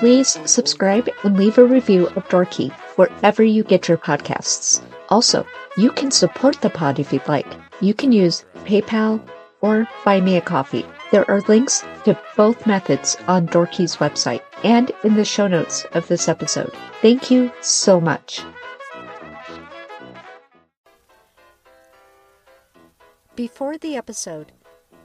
please subscribe and leave a review of Door Key wherever you get your podcasts. Also, you can support the pod if you'd like. You can use PayPal or Buy Me a Coffee. There are links to both methods on Door Key's website and in the show notes of this episode. Thank you so much. Before the episode,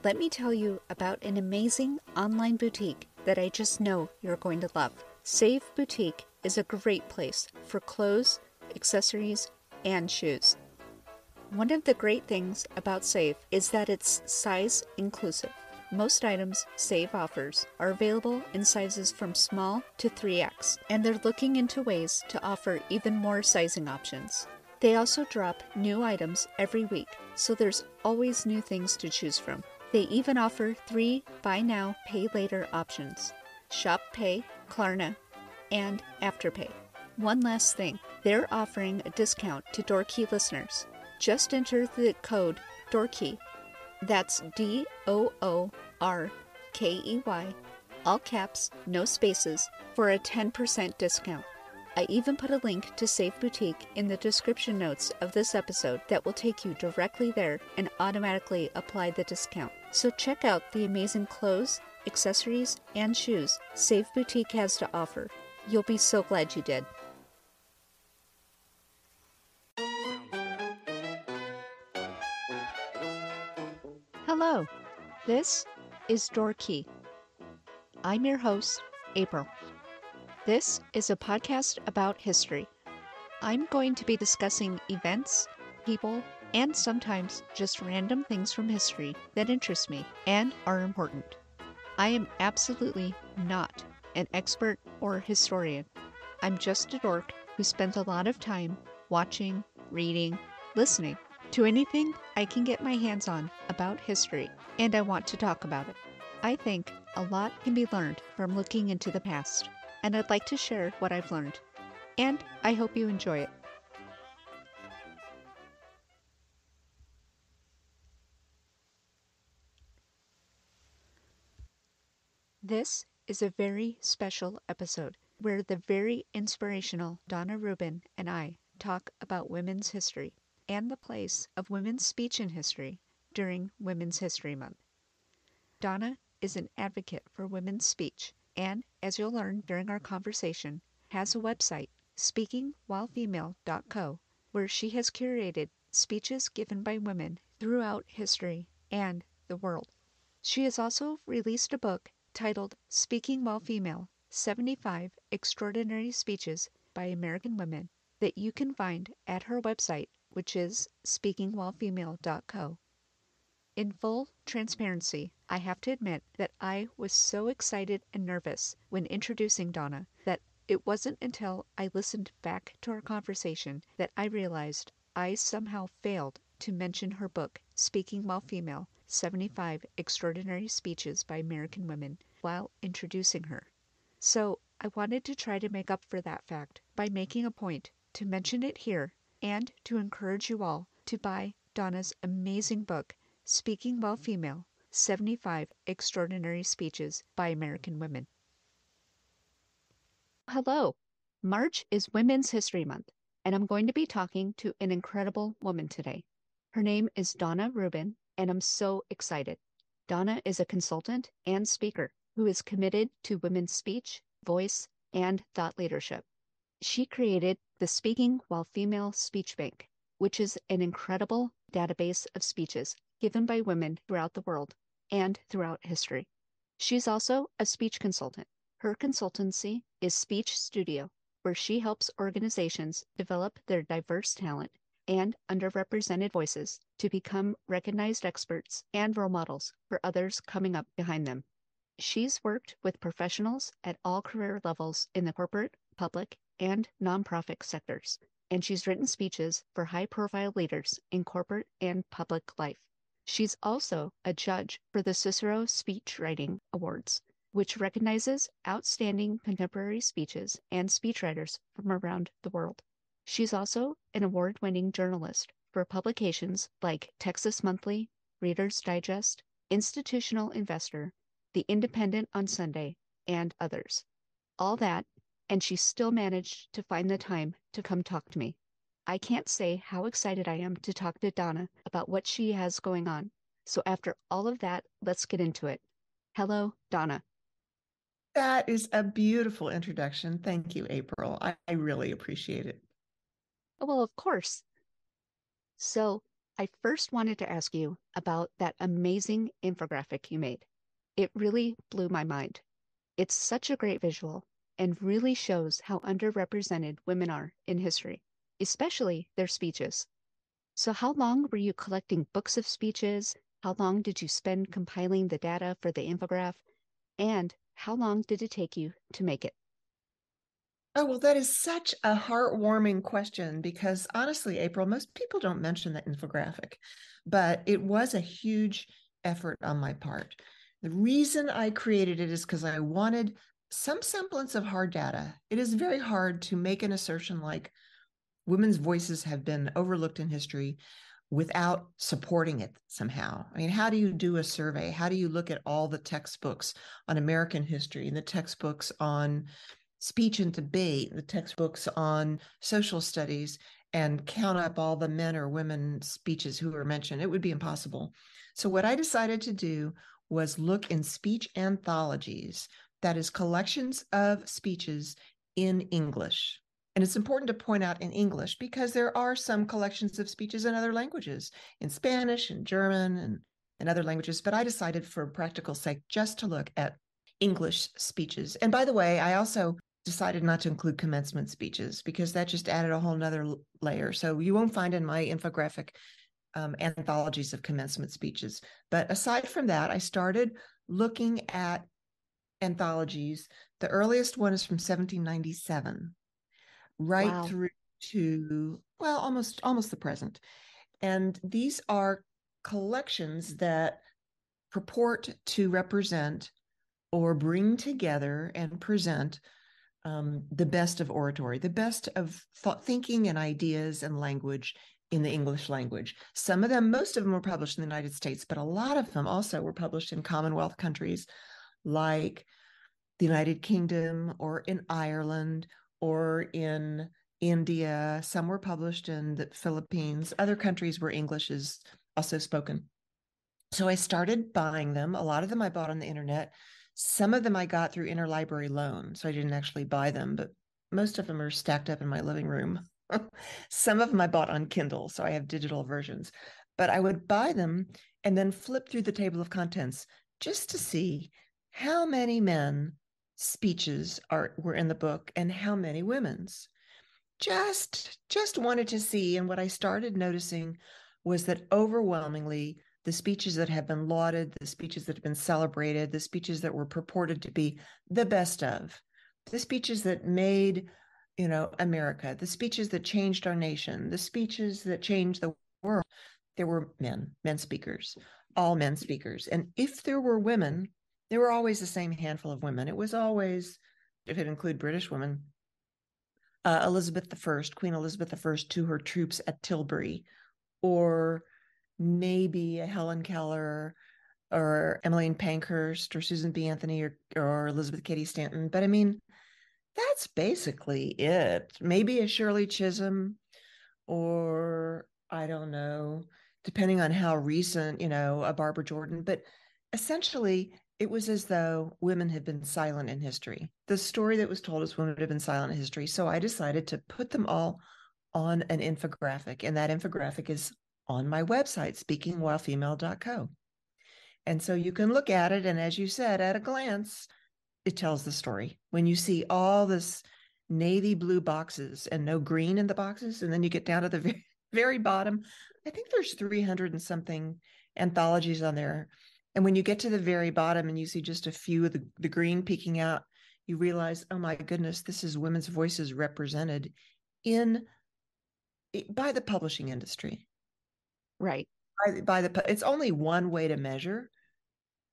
let me tell you about an amazing online boutique that I just know you're going to love. Save Boutique is a great place for clothes, accessories, and shoes. One of the great things about Save is that it's size inclusive. Most items Save offers are available in sizes from small to 3X, and they're looking into ways to offer even more sizing options. They also drop new items every week, so there's always new things to choose from. They even offer three buy now, pay later options Shop Pay, Klarna, and Afterpay. One last thing they're offering a discount to Door Key listeners. Just enter the code DOORKEY. That's D O O R K E Y, all caps, no spaces, for a 10% discount. I even put a link to Save Boutique in the description notes of this episode that will take you directly there and automatically apply the discount. So check out the amazing clothes, accessories, and shoes Save Boutique has to offer. You'll be so glad you did. Hello, this is Door Key. I'm your host, April. This is a podcast about history. I'm going to be discussing events, people, and sometimes just random things from history that interest me and are important. I am absolutely not an expert or historian. I'm just a dork who spends a lot of time watching, reading, listening to anything I can get my hands on about history, and I want to talk about it. I think a lot can be learned from looking into the past, and I'd like to share what I've learned. And I hope you enjoy it. This is a very special episode where the very inspirational Dana Rubin and I talk about women's history and the place of women's speech in history during Women's History Month. Dana is an advocate for women's speech and, as you'll learn during our conversation, has a website, speakingwhilefemale.co, where she has curated speeches given by women throughout history and the world. She has also released a book titled Speaking While Female 75 Extraordinary Speeches by American Women that you can find at her website which is speakingwhilefemale.co. In full transparency, I have to admit that I was so excited and nervous when introducing Dana that it wasn't until I listened back to our conversation that I realized I somehow failed to mention her book, Speaking While Female 75 Extraordinary Speeches by American Women, while introducing her. So I wanted to try to make up for that fact by making a point to mention it here and to encourage you all to buy Dana's amazing book, Speaking While Female 75 Extraordinary Speeches by American Women. Hello. March is Women's History Month, and I'm going to be talking to an incredible woman today. Her name is Dana Rubin, and I'm so excited. Dana is a consultant and speaker who is committed to women's speech, voice, and thought leadership. She created the Speaking While Female Speech Bank, which is an incredible database of speeches given by women throughout the world and throughout history. She's also a speech consultant. Her consultancy is Speech Studio, where she helps organizations develop their diverse talent and underrepresented voices to become recognized experts and role models for others coming up behind them. She's worked with professionals at all career levels in the corporate, public, and nonprofit sectors, and she's written speeches for high profile leaders in corporate and public life. She's also a judge for the Cicero Speech Writing Awards, which recognizes outstanding contemporary speeches and speechwriters from around the world. She's also an award winning journalist for publications like Texas Monthly, Reader's Digest, Institutional Investor, The Independent on Sunday, and others. all that, and she still managed to find the time to come talk to me. I can't say how excited I am to talk to Dana about what she has going on. So, after all of that, let's get into it. Hello, Dana. That is a beautiful introduction. Thank you, April. I, I really appreciate it. Well, of course. So, I first wanted to ask you about that amazing infographic you made. It really blew my mind. It's such a great visual and really shows how underrepresented women are in history, especially their speeches. So, how long were you collecting books of speeches? How long did you spend compiling the data for the infograph? And how long did it take you to make it? Oh, well, that is such a heartwarming question because honestly, April, most people don't mention the infographic, but it was a huge effort on my part. The reason I created it is because I wanted some semblance of hard data. It is very hard to make an assertion like women's voices have been overlooked in history without supporting it somehow. I mean, how do you do a survey? How do you look at all the textbooks on American history and the textbooks on speech and debate, the textbooks on social studies, and count up all the men or women speeches who were mentioned. It would be impossible. So, what I decided to do was look in speech anthologies, that is, collections of speeches in English. And it's important to point out in English because there are some collections of speeches in other languages, in Spanish and German and, and other languages. But I decided for practical sake just to look at English speeches. And by the way, I also decided not to include commencement speeches because that just added a whole nother layer. So you won't find in my infographic um, anthologies of commencement speeches. But aside from that, I started looking at anthologies. The earliest one is from 1797, right wow. through to well, almost almost the present. And these are collections that purport to represent or bring together and present um, the best of oratory, the best of thought, thinking and ideas and language in the English language. Some of them, most of them were published in the United States, but a lot of them also were published in Commonwealth countries like the United Kingdom or in Ireland or in India. Some were published in the Philippines, other countries where English is also spoken. So I started buying them. A lot of them I bought on the internet. Some of them I got through interlibrary loan, so I didn't actually buy them, but most of them are stacked up in my living room. Some of them I bought on Kindle, so I have digital versions. But I would buy them and then flip through the table of contents just to see how many men speeches are were in the book and how many women's. Just just wanted to see and what I started noticing was that overwhelmingly the speeches that have been lauded, the speeches that have been celebrated, the speeches that were purported to be the best of, the speeches that made, you know, America, the speeches that changed our nation, the speeches that changed the world. There were men, men speakers, all men speakers. And if there were women, there were always the same handful of women. It was always, if it include British women, uh, Elizabeth I, Queen Elizabeth I, to her troops at Tilbury, or maybe a Helen Keller or Emmeline Pankhurst or Susan B. Anthony or, or Elizabeth Cady Stanton. But I mean, that's basically it. Maybe a Shirley Chisholm or I don't know, depending on how recent, you know, a Barbara Jordan. But essentially, it was as though women had been silent in history. The story that was told is women had been silent in history. So I decided to put them all on an infographic. And that infographic is on my website, speakingwhilefemale.co. And so you can look at it. And as you said, at a glance, it tells the story. When you see all this navy blue boxes and no green in the boxes, and then you get down to the very, very bottom, I think there's 300 and something anthologies on there. And when you get to the very bottom and you see just a few of the, the green peeking out, you realize, oh my goodness, this is women's voices represented in by the publishing industry. Right. By, by the it's only one way to measure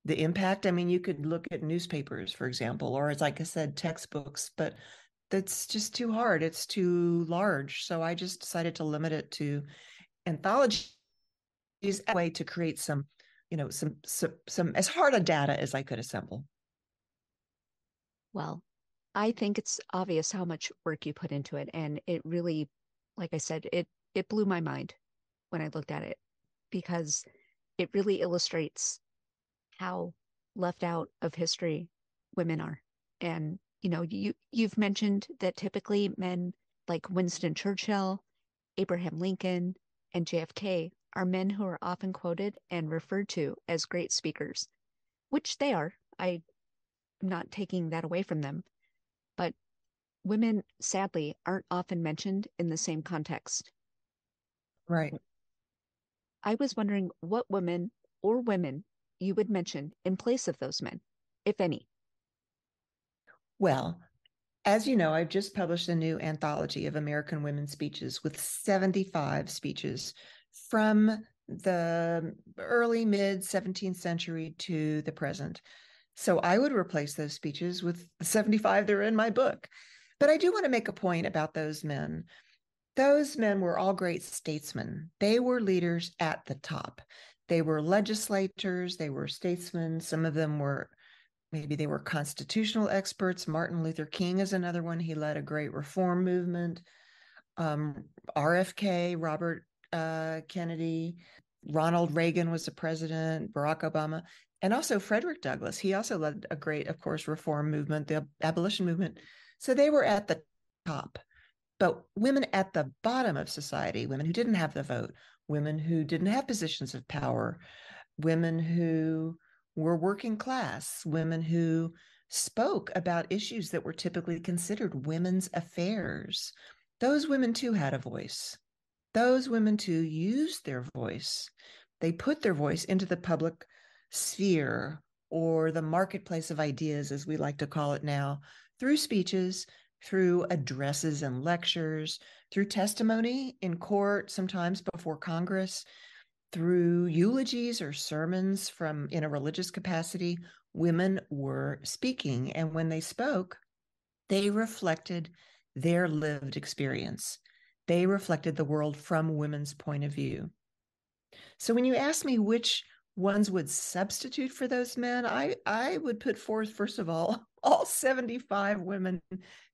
the impact. I mean, you could look at newspapers, for example, or as like I said, textbooks, but that's just too hard. It's too large. So I just decided to limit it to anthologies a way to create some, you know, some some some as hard a data as I could assemble. Well, I think it's obvious how much work you put into it. And it really, like I said, it it blew my mind when I looked at it because it really illustrates how left out of history women are. And you know, you you've mentioned that typically men like Winston Churchill, Abraham Lincoln, and JFK are men who are often quoted and referred to as great speakers, which they are. I am not taking that away from them. But women, sadly, aren't often mentioned in the same context. Right. I was wondering what women or women you would mention in place of those men, if any. Well, as you know, I've just published a new anthology of American women's speeches with 75 speeches from the early mid 17th century to the present. So I would replace those speeches with the 75 that are in my book. But I do want to make a point about those men. Those men were all great statesmen. They were leaders at the top. They were legislators, they were statesmen. Some of them were maybe they were constitutional experts. Martin Luther King is another one. He led a great reform movement. Um, RFK, Robert uh, Kennedy, Ronald Reagan was the president, Barack Obama, and also Frederick Douglass. He also led a great, of course, reform movement, the abolition movement. So they were at the top. But women at the bottom of society, women who didn't have the vote, women who didn't have positions of power, women who were working class, women who spoke about issues that were typically considered women's affairs. Those women too had a voice. Those women too used their voice. They put their voice into the public sphere or the marketplace of ideas, as we like to call it now, through speeches, through addresses and lectures, through testimony in court, sometimes before Congress, through eulogies or sermons from in a religious capacity, women were speaking. And when they spoke, they reflected their lived experience. They reflected the world from women's point of view. So when you ask me which ones would substitute for those men, I, I would put forth, first of all, all 75 women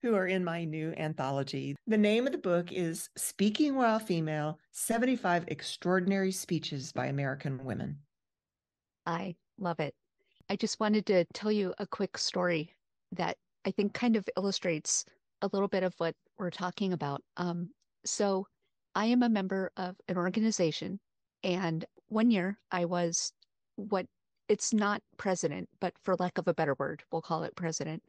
who are in my new anthology. The name of the book is Speaking While Female 75 Extraordinary Speeches by American Women. I love it. I just wanted to tell you a quick story that I think kind of illustrates a little bit of what we're talking about. Um, so, I am a member of an organization, and one year I was what it's not president, but for lack of a better word, we'll call it president.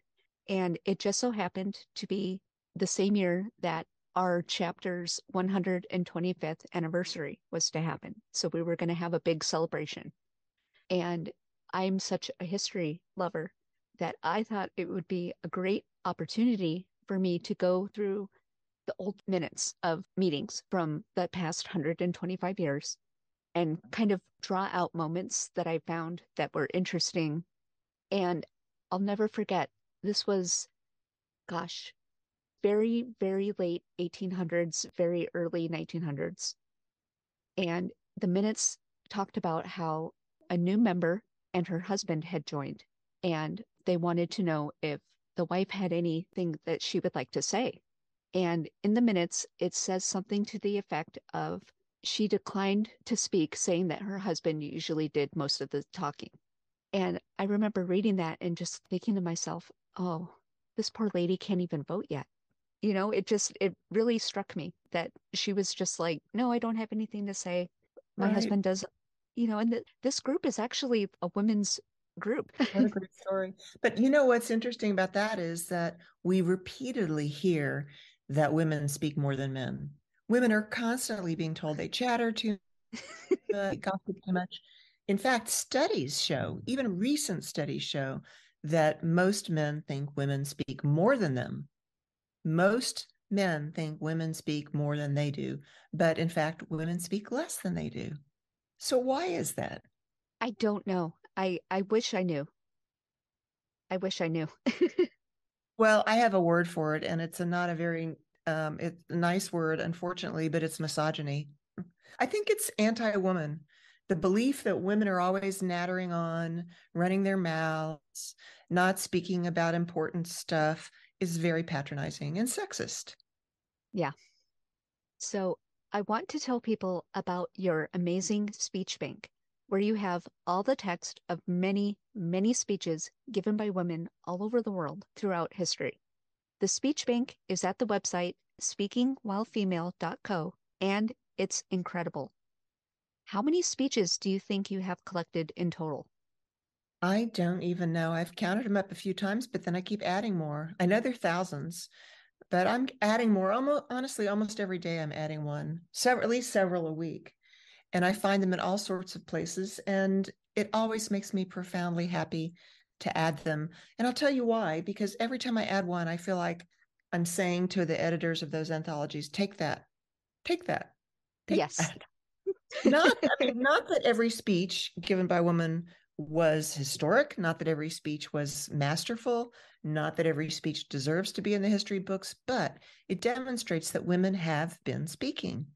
And it just so happened to be the same year that our chapter's 125th anniversary was to happen. So we were going to have a big celebration. And I'm such a history lover that I thought it would be a great opportunity for me to go through the old minutes of meetings from the past 125 years and kind of draw out moments that I found that were interesting. And I'll never forget, this was, gosh, very, very late 1800s, very early 1900s. And the minutes talked about how a new member and her husband had joined, and they wanted to know if the wife had anything that she would like to say. And in the minutes, it says something to the effect of, she declined to speak, saying that her husband usually did most of the talking. And I remember reading that and just thinking to myself, oh, this poor lady can't even vote yet. You know, it just, it really struck me that she was just like, no, I don't have anything to say. My right. husband does, you know, and th- this group is actually a women's group. what a great story. But you know, what's interesting about that is that we repeatedly hear that women speak more than men women are constantly being told they chatter too much, gossip too much. In fact, studies show, even recent studies show, that most men think women speak more than them. Most men think women speak more than they do, but in fact, women speak less than they do. So why is that? I don't know. I I wish I knew. I wish I knew. well, I have a word for it, and it's a not a very um, it's a nice word, unfortunately, but it's misogyny. I think it's anti woman. The belief that women are always nattering on, running their mouths, not speaking about important stuff, is very patronizing and sexist. Yeah. So I want to tell people about your amazing speech bank, where you have all the text of many, many speeches given by women all over the world throughout history. The speech bank is at the website speakingwhilefemale.co, and it's incredible. How many speeches do you think you have collected in total? I don't even know. I've counted them up a few times, but then I keep adding more. I know there are thousands, but I'm adding more. Almost honestly, almost every day I'm adding one, several, at least several a week. And I find them in all sorts of places. And it always makes me profoundly happy to add them. And I'll tell you why, because every time I add one, I feel like I'm saying to the editors of those anthologies, take that, take that. Take yes. That. not, I mean, not that every speech given by a woman was historic, not that every speech was masterful, not that every speech deserves to be in the history books, but it demonstrates that women have been speaking,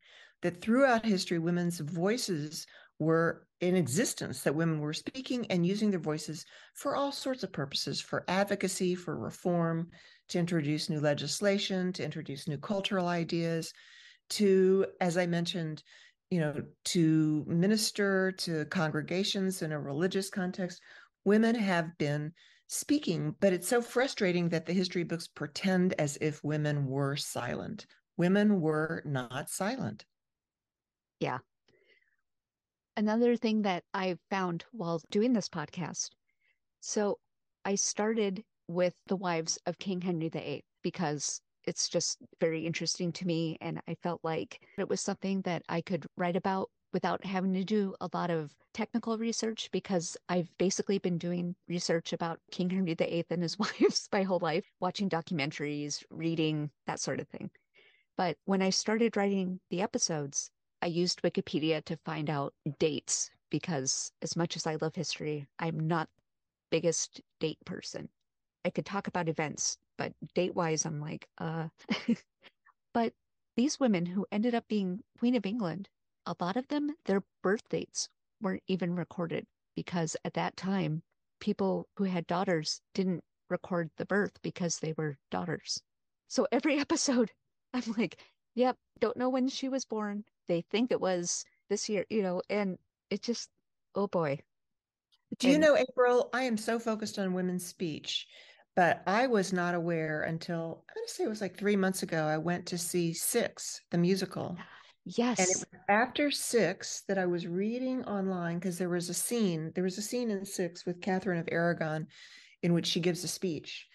that throughout history, women's voices were in existence, that women were speaking and using their voices for all sorts of purposes for advocacy, for reform, to introduce new legislation, to introduce new cultural ideas, to, as I mentioned, you know, to minister to congregations in a religious context, women have been speaking, but it's so frustrating that the history books pretend as if women were silent. Women were not silent. Yeah. Another thing that I found while doing this podcast. So I started with the wives of King Henry VIII because it's just very interesting to me. And I felt like it was something that I could write about without having to do a lot of technical research because I've basically been doing research about King Henry VIII and his wives my whole life, watching documentaries, reading, that sort of thing. But when I started writing the episodes, I used Wikipedia to find out dates because as much as I love history, I'm not biggest date person. I could talk about events, but date wise, I'm like, uh. but these women who ended up being Queen of England, a lot of them, their birth dates weren't even recorded because at that time, people who had daughters didn't record the birth because they were daughters. So every episode, I'm like, yep, don't know when she was born. They think it was this year, you know, and it just, oh boy. Do you know, April, I am so focused on women's speech but I was not aware until I'm going to say it was like three months ago. I went to see Six, the musical. Yes. And it was after Six that I was reading online because there was a scene. There was a scene in Six with Catherine of Aragon in which she gives a speech.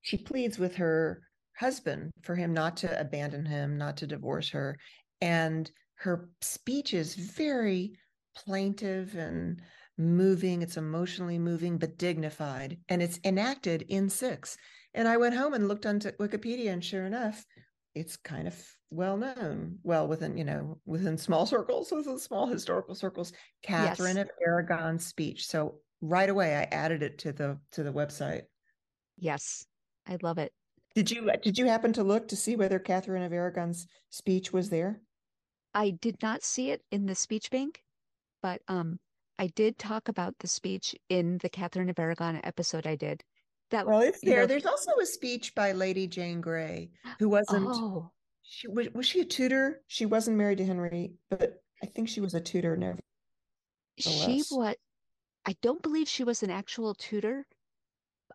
She pleads with her husband for him not to abandon him, not to divorce her. And her speech is very plaintive and moving, it's emotionally moving, but dignified. And it's enacted in six. And I went home and looked onto Wikipedia, and sure enough, it's kind of well known. Well, within, you know, within small circles, within small historical circles, Catherine yes. of Aragon's speech. So right away I added it to the to the website. Yes. I love it. Did you did you happen to look to see whether Catherine of Aragon's speech was there? I did not see it in the speech bank, but um I did talk about the speech in the Catherine of Aragon episode I did. That well, it's there. Know, There's also a speech by Lady Jane Grey, who wasn't. Oh. She was. Was she a tutor? She wasn't married to Henry, but I think she was a tutor. Never. She what? I don't believe she was an actual tutor.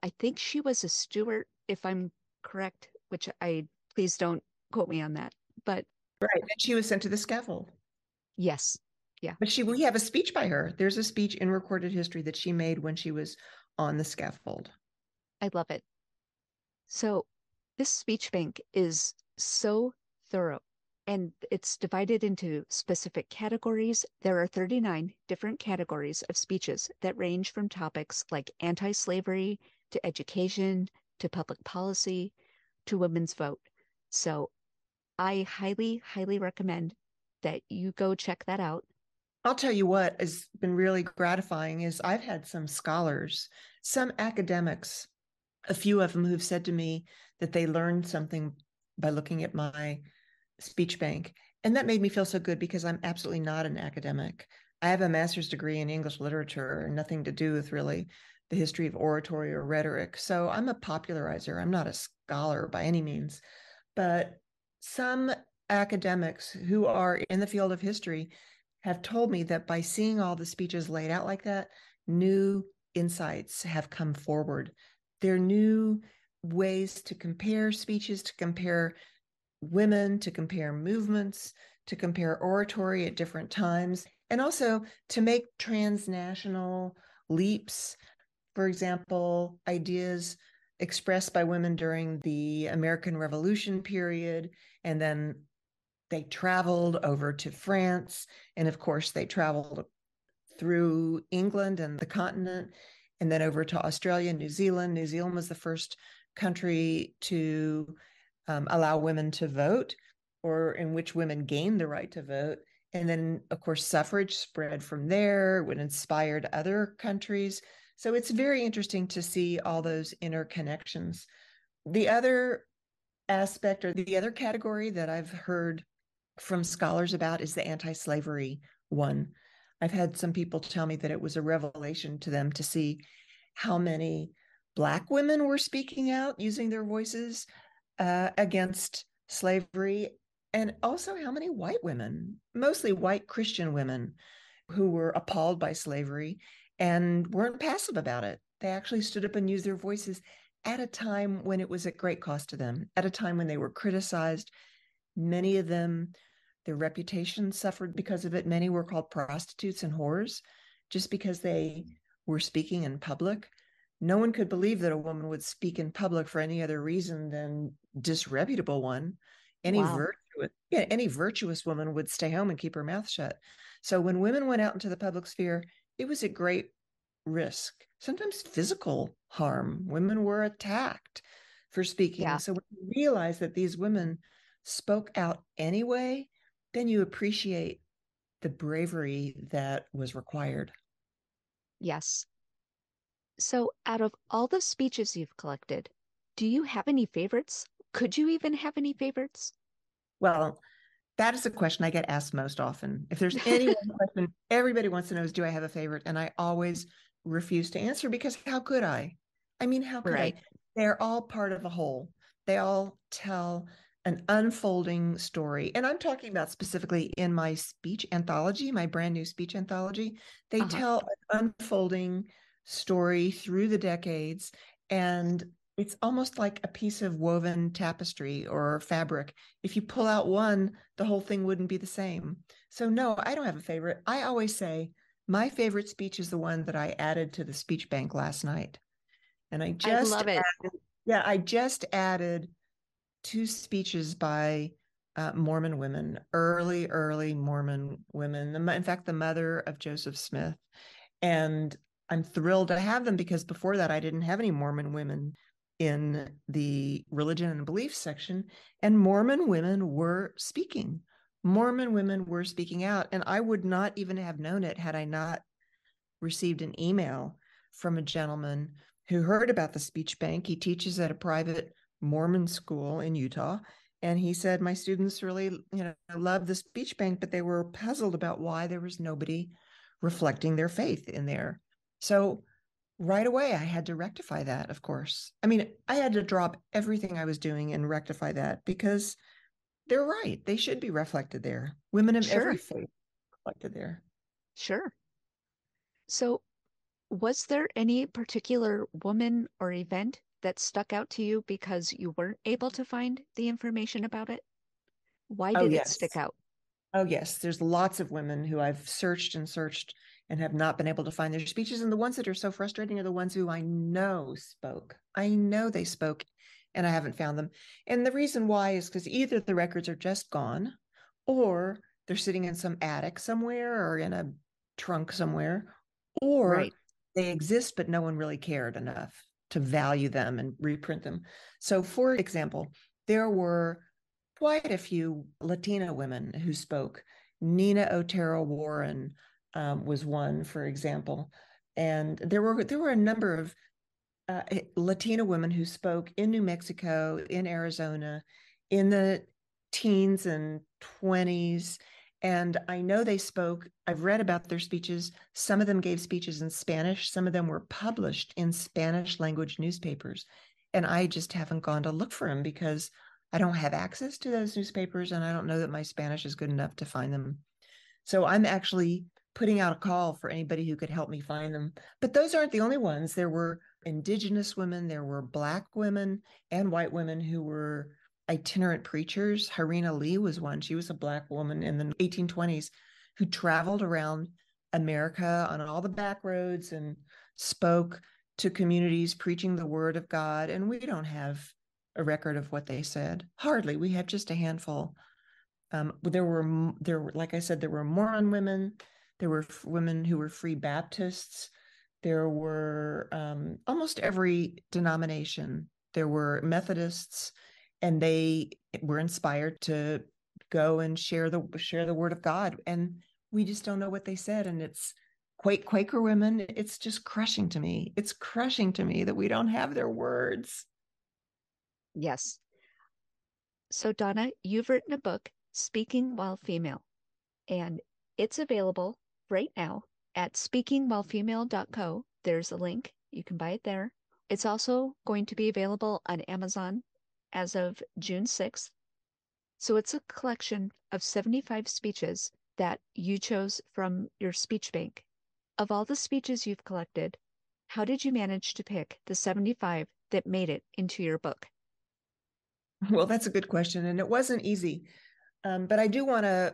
I think she was a Stuart, if I'm correct. Which I please don't quote me on that. But right, and she was sent to the scaffold. Yes, yeah. But she we have a speech by her. There's a speech in recorded history that she made when she was on the scaffold. I love it. So this speech bank is so thorough and it's divided into specific categories. There are 39 different categories of speeches that range from topics like anti slavery to education to public policy to women's vote. So I highly, highly recommend that you go check that out. I'll tell you what has been really gratifying is I've had some scholars, some academics, a few of them who've said to me that they learned something by looking at my speech bank. And that made me feel so good because I'm absolutely not an academic. I have a master's degree in English literature, and nothing to do with really the history of oratory or rhetoric. So I'm a popularizer. I'm not a scholar by any means, but some academics who are in the field of history have told me that by seeing all the speeches laid out like that, new insights have come forward. There are new ways to compare speeches, to compare women, to compare movements, to compare oratory at different times, and also to make transnational leaps. For example, ideas expressed by women during the American Revolution period, and then they traveled over to France. And of course, they traveled through England and the continent, and then over to Australia, New Zealand. New Zealand was the first country to um, allow women to vote or in which women gained the right to vote. And then, of course, suffrage spread from there, what inspired other countries. So it's very interesting to see all those interconnections. The other aspect or the other category that I've heard from scholars about is the anti slavery one. I've had some people tell me that it was a revelation to them to see how many Black women were speaking out using their voices uh, against slavery, and also how many white women, mostly white Christian women, who were appalled by slavery and weren't passive about it. They actually stood up and used their voices at a time when it was at great cost to them, at a time when they were criticized. Many of them, their reputation suffered because of it. Many were called prostitutes and whores just because they mm. were speaking in public no one could believe that a woman would speak in public for any other reason than disreputable one. Any wow. virtuous, yeah, any virtuous woman would stay home and keep her mouth shut. So when women went out into the public sphere, it was a great risk, sometimes physical harm. Women were attacked for speaking. Yeah. So when you realize that these women spoke out anyway, then you appreciate the bravery that was required. Yes. So, out of all the speeches you've collected, do you have any favorites? Could you even have any favorites? Well, that is a question I get asked most often. If there's any question everybody wants to know is, do I have a favorite? And I always refuse to answer because how could I? I mean, how could right. I? They're all part of a whole. They all tell an unfolding story. And I'm talking about specifically in my speech anthology, my brand new speech anthology. They uh-huh. tell an unfolding story through the decades. And it's almost like a piece of woven tapestry or fabric. If you pull out one, the whole thing wouldn't be the same. So, no, I don't have a favorite. I always say my favorite speech is the one that I added to the speech bank last night. And I just I love it. Added, yeah, I just added two speeches by uh, Mormon women, early, early Mormon women. In fact, the mother of Joseph Smith. And I'm thrilled to have them because before that I didn't have any Mormon women in the religion and belief section and Mormon women were speaking. Mormon women were speaking out and I would not even have known it had I not received an email from a gentleman who heard about the speech bank. He teaches at a private Mormon school in Utah and he said my students really you know love the speech bank but they were puzzled about why there was nobody reflecting their faith in there so right away, I had to rectify that, of course. I mean, I had to drop everything I was doing and rectify that because they're right. They should be reflected there. Women of sure. every faith reflected there. Sure. So, was there any particular woman or event that stuck out to you because you weren't able to find the information about it? Why oh, did oh, yes. it stick out? Oh, yes. There's lots of women who I've searched and searched and have not been able to find their speeches. And the ones that are so frustrating are the ones who I know spoke. I know they spoke and I haven't found them. And the reason why is because either the records are just gone or they're sitting in some attic somewhere or in a trunk somewhere, or right. they exist, but no one really cared enough to value them and reprint them. So, for example, there were quite a few Latina women who spoke. Nina Otero Warren, um, was one, for example. And there were there were a number of uh, Latina women who spoke in New Mexico, in Arizona, in the teens and twenties, And I know they spoke, I've read about their speeches. Some of them gave speeches in Spanish, some of them were published in Spanish language newspapers. And I just haven't gone to look for them because I don't have access to those newspapers and I don't know that my Spanish is good enough to find them. So I'm actually putting out a call for anybody who could help me find them. But those aren't the only ones. There were indigenous women, there were black women and white women who were itinerant preachers. Jarena Lee was one. She was a black woman in the 1820s who traveled around America on all the back roads and spoke to communities preaching the word of God. And we don't have a record of what they said. Hardly. We have just a handful. Um, there were there were like I said, there were Mormon women. There were women who were Free Baptists. There were um, almost every denomination. There were Methodists and they were inspired to go and share the share the word of God. And we just don't know what they said. And it's quake Quaker women. It's just crushing to me. It's crushing to me that we don't have their words. Yes. So Dana, you've written a book, Speaking While Female, and it's available right now at speakingwhilefemale.co. There's a link. You can buy it there. It's also going to be available on Amazon as of June 6th. So it's a collection of 75 speeches that you chose from your speech bank. Of all the speeches you've collected, how did you manage to pick the 75 that made it into your book? Well, that's a good question. And it wasn't easy. Um, but I do want to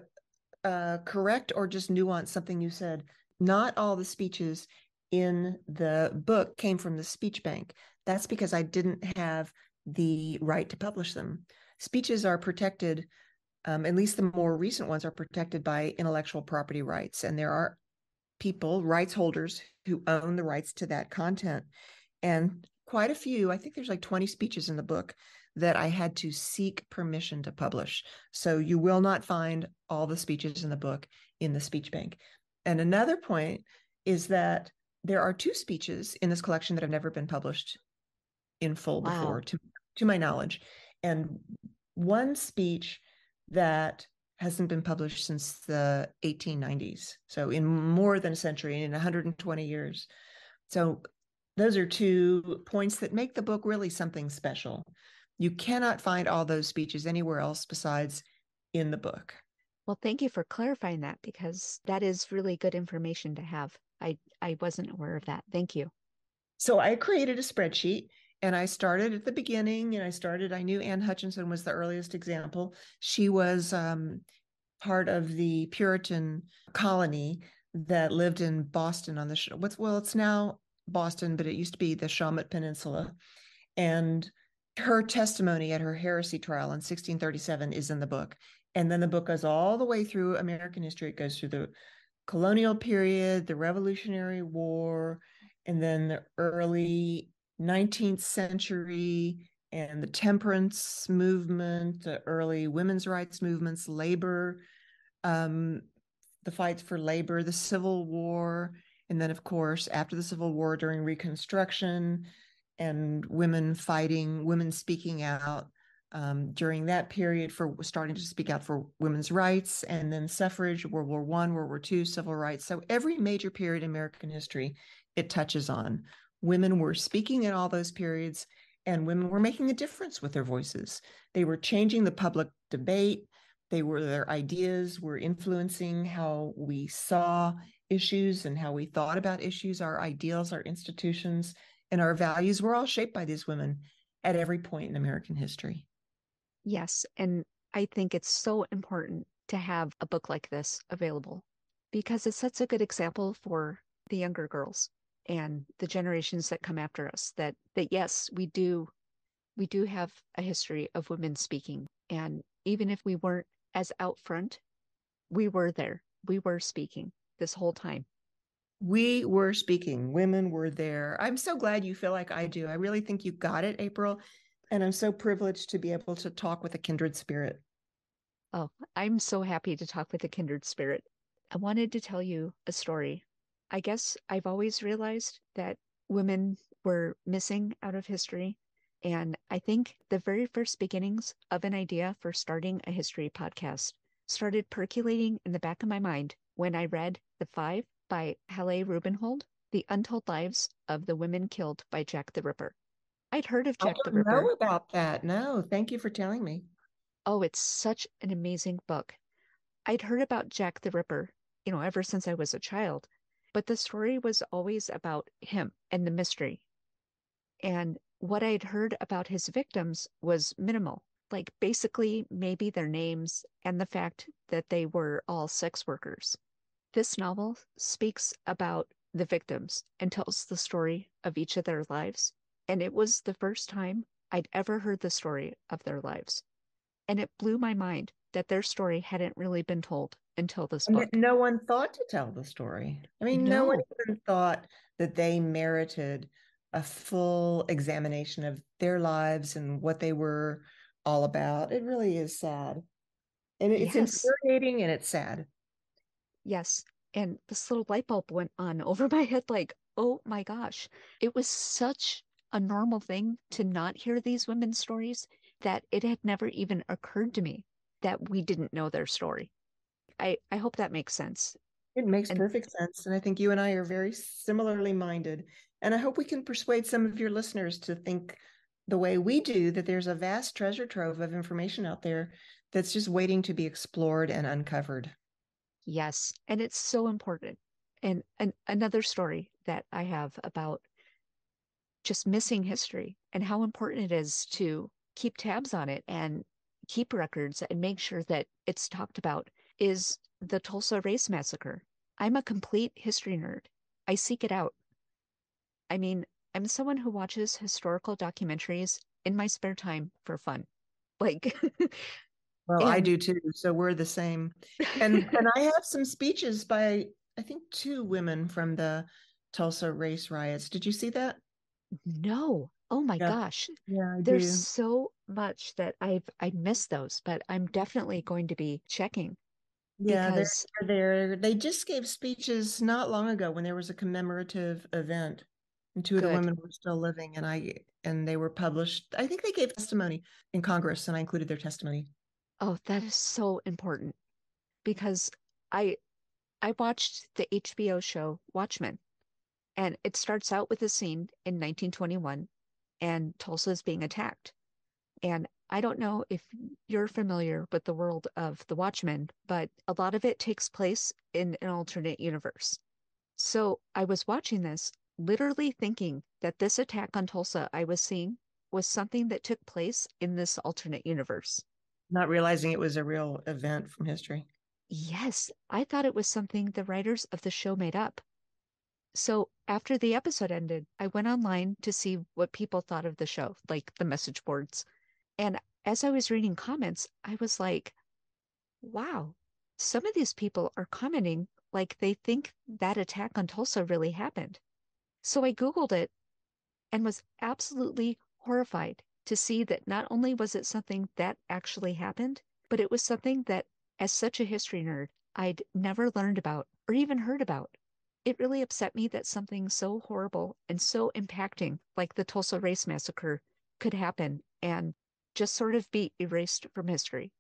uh, correct or just nuance something you said. Not all the speeches in the book came from the speech bank. That's because I didn't have the right to publish them. Speeches are protected, um, at least the more recent ones are protected by intellectual property rights. And there are people, rights holders, who own the rights to that content. And quite a few, I think there's like 20 speeches in the book that I had to seek permission to publish. So you will not find all the speeches in the book in the speech bank. And another point is that there are two speeches in this collection that have never been published in full wow. before to to my knowledge and one speech that hasn't been published since the 1890s so in more than a century in 120 years so those are two points that make the book really something special you cannot find all those speeches anywhere else besides in the book well thank you for clarifying that because that is really good information to have i i wasn't aware of that thank you so i created a spreadsheet and I started at the beginning and I started, I knew Anne Hutchinson was the earliest example. She was um, part of the Puritan colony that lived in Boston on the, what's, well, it's now Boston, but it used to be the Shawmut Peninsula. And her testimony at her heresy trial in 1637 is in the book. And then the book goes all the way through American history. It goes through the colonial period, the Revolutionary War, and then the early 19th century and the temperance movement, the early women's rights movements, labor, um, the fights for labor, the Civil War, and then, of course, after the Civil War during Reconstruction and women fighting, women speaking out um, during that period for starting to speak out for women's rights, and then suffrage, World War One, World War Two, civil rights. So every major period in American history it touches on. Women were speaking in all those periods and women were making a difference with their voices. They were changing the public debate. They were their ideas were influencing how we saw issues and how we thought about issues our ideals our institutions and our values were all shaped by these women at every point in american history. Yes and i think it's so important to have a book like this available because it sets a good example for the younger girls and the generations that come after us that that yes we do we do have a history of women speaking. And even if we weren't as out front we were there. We were speaking this whole time we were speaking women were there. I'm so glad you feel like i do. I really think you got it april and i'm so privileged to be able to talk with a kindred spirit. Oh i'm so happy to talk with a kindred spirit. I wanted to tell you a story. I guess I've always realized that women were missing out of history. And I think the very first beginnings of an idea for starting a history podcast started percolating in the back of my mind when I read The Five by Hallie Rubenhold, The Untold Lives of the Women Killed by Jack the Ripper. I'd heard of Jack I the don't know Ripper. about that. No, thank you for telling me. Oh, it's such an amazing book. I'd heard about Jack the Ripper, you know, ever since I was a child, but the story was always about him and the mystery. And what I'd heard about his victims was minimal, like basically maybe their names and the fact that they were all sex workers. This novel speaks about the victims and tells the story of each of their lives. And it was the first time I'd ever heard the story of their lives. And it blew my mind that their story hadn't really been told until this And book. no one thought to tell the story. I mean, no, one even thought that they merited a full examination of their lives and what they were all about. It really is sad. And it's Yes. infuriating and it's sad. Yes. And this little light bulb went on over my head like, oh my gosh. It was such a normal thing to not hear these women's stories that it had never even occurred to me that we didn't know their story. I, I hope that makes sense. It makes And- perfect sense. And I think you and I are very similarly minded. And I hope we can persuade some of your listeners to think the way we do that there's a vast treasure trove of information out there that's just waiting to be explored and uncovered. Yes. And it's so important. And, and another story that I have about just missing history and how important it is to keep tabs on it and keep records and make sure that it's talked about is the Tulsa Race Massacre. I'm a complete history nerd. I seek it out. I mean, I'm someone who watches historical documentaries in my spare time for fun. Like, Well, I do too. So we're the same. And and I have some speeches by I think two women from the Tulsa race riots. Did you see that? no. Oh my Yeah. gosh. Yeah, I There's so much that I've I missed those, but I'm definitely going to be checking Yeah, they're they're there. They just gave speeches not long ago when there was a commemorative event. And two of the women were still living and I and they were published. I think they gave testimony in Congress and I included their testimony. Oh, that is so important because I I watched the HBO show Watchmen and it starts out with a scene in 1921 and Tulsa is being attacked. And I don't know if you're familiar with the world of the Watchmen, but a lot of it takes place in an alternate universe. So I was watching this, literally thinking that this attack on Tulsa I was seeing was something that took place in this alternate universe. Not realizing it was a real event from history. Yes, I thought it was something the writers of the show made up. So after the episode ended, I went online to see what people thought of the show, like the message boards. And as I was reading comments, I was like, wow, some of these people are commenting like they think that attack on Tulsa really happened. So I Googled it and was absolutely horrified to see that not only was it something that actually happened, but it was something that, as such a history nerd, I'd never learned about or even heard about. It really upset me that something so horrible and so impacting, like the Tulsa Race Massacre, could happen and just sort of be erased from history.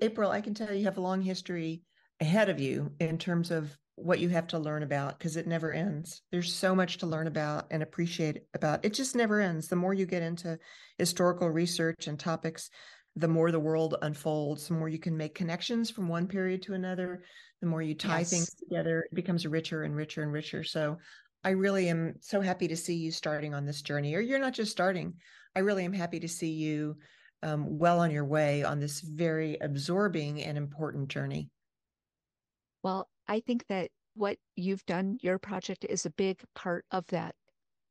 April, I can tell you have a long history ahead of you in terms of what you have to learn about because it never ends. There's so much to learn about and appreciate about. It just never ends. The more you get into historical research and topics, the more the world unfolds, the more you can make connections from one period to another, the more you tie Yes. things together, it becomes richer and richer and richer. So I really am so happy to see you starting on this journey, or you're not just starting. I really am happy to see you um, well on your way on this very absorbing and important journey. Well, I think that what you've done, your project is a big part of that.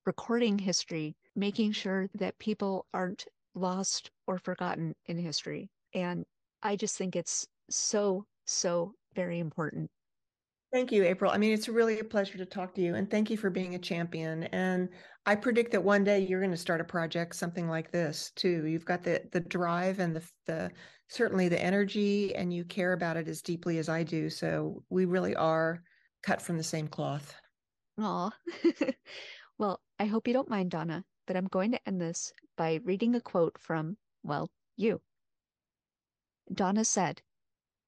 Recording history, making sure that people aren't lost or forgotten in history. And I just think it's so, so very important. Thank you, April. I mean, it's really a pleasure to talk to you, and thank you for being a champion. And I predict that one day you're going to start a project something like this too. You've got the the drive and the the certainly the energy, and you care about it as deeply as I do. So we really are cut from the same cloth. Aw. well, I hope you don't mind, Dana, but I'm going to end this by reading a quote from, well, you. Dana said,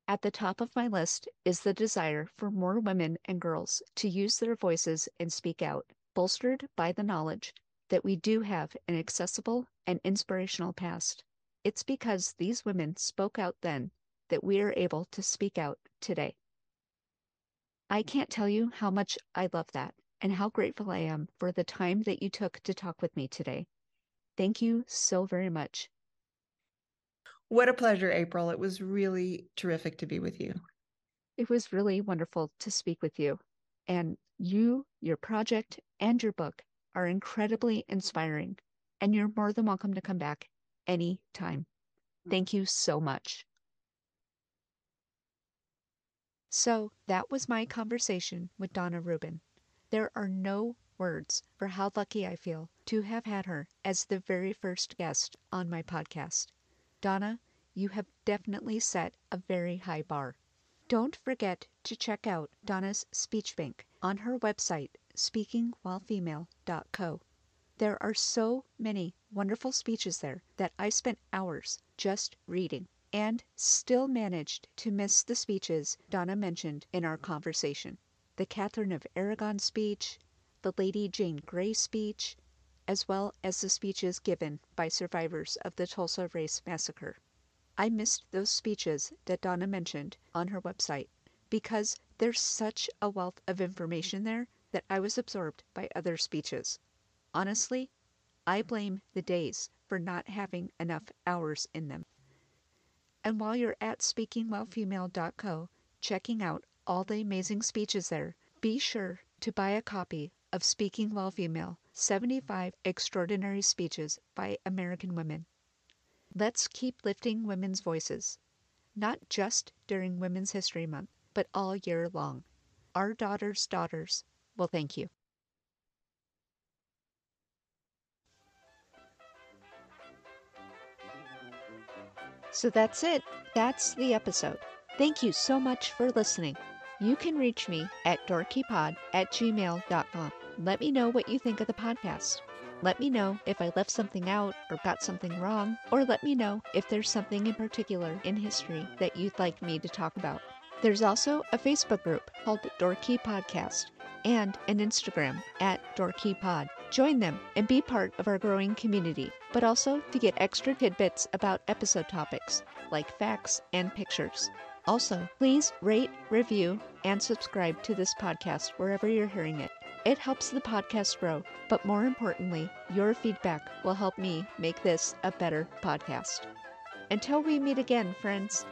At the top of my list is the desire for more women and girls to use their voices and speak out, bolstered by the knowledge that we do have an accessible and inspirational past. It's because these women spoke out then that we are able to speak out today. I can't tell you how much I love that and how grateful I am for the time that you took to talk with me today. Thank you so very much. What a pleasure, April. It was really terrific to be with you. It was really wonderful to speak with you. And you, your project, and your book are incredibly inspiring. And you're more than welcome to come back any time. Thank you so much. So that was my conversation with Dana Rubin. There are no words for how lucky I feel to have had her as the very first guest on my podcast. Dana, you have definitely set a very high bar. Don't forget to check out Dana's speech bank on her website, speakingwhilefemale.co. There are so many wonderful speeches there that I spent hours just reading and still managed to miss the speeches Dana mentioned in our conversation the Catherine of Aragon speech, the Lady Jane Grey speech, as well as the speeches given by survivors of the Tulsa Race Massacre. I missed those speeches that Dana mentioned on her website because there's such a wealth of information there that I was absorbed by other speeches. Honestly, I blame the days for not having enough hours in them. And while you're at speakingwhilefemale.co checking out all the amazing speeches there, be sure to buy a copy of Speaking While Female 75 Extraordinary Speeches by American Women. Let's keep lifting women's voices, not just during Women's History Month, but all year long. Our daughters' daughters will thank you. So that's it. That's the episode. Thank you so much for listening. You can reach me at doorkeypod at gmail.com. Let me know what you think of the podcast. Let me know if I left something out or got something wrong, or let me know if there's something in particular in history that you'd like me to talk about. There's also a Facebook group called Door Key Podcast and an Instagram at doorkeypod. Join them and be part of our growing community, but also to get extra tidbits about episode topics like facts and pictures. Also, please rate, review, and subscribe to this podcast wherever you're hearing it. It helps the podcast grow, but more importantly, your feedback will help me make this a better podcast. Until we meet again, friends,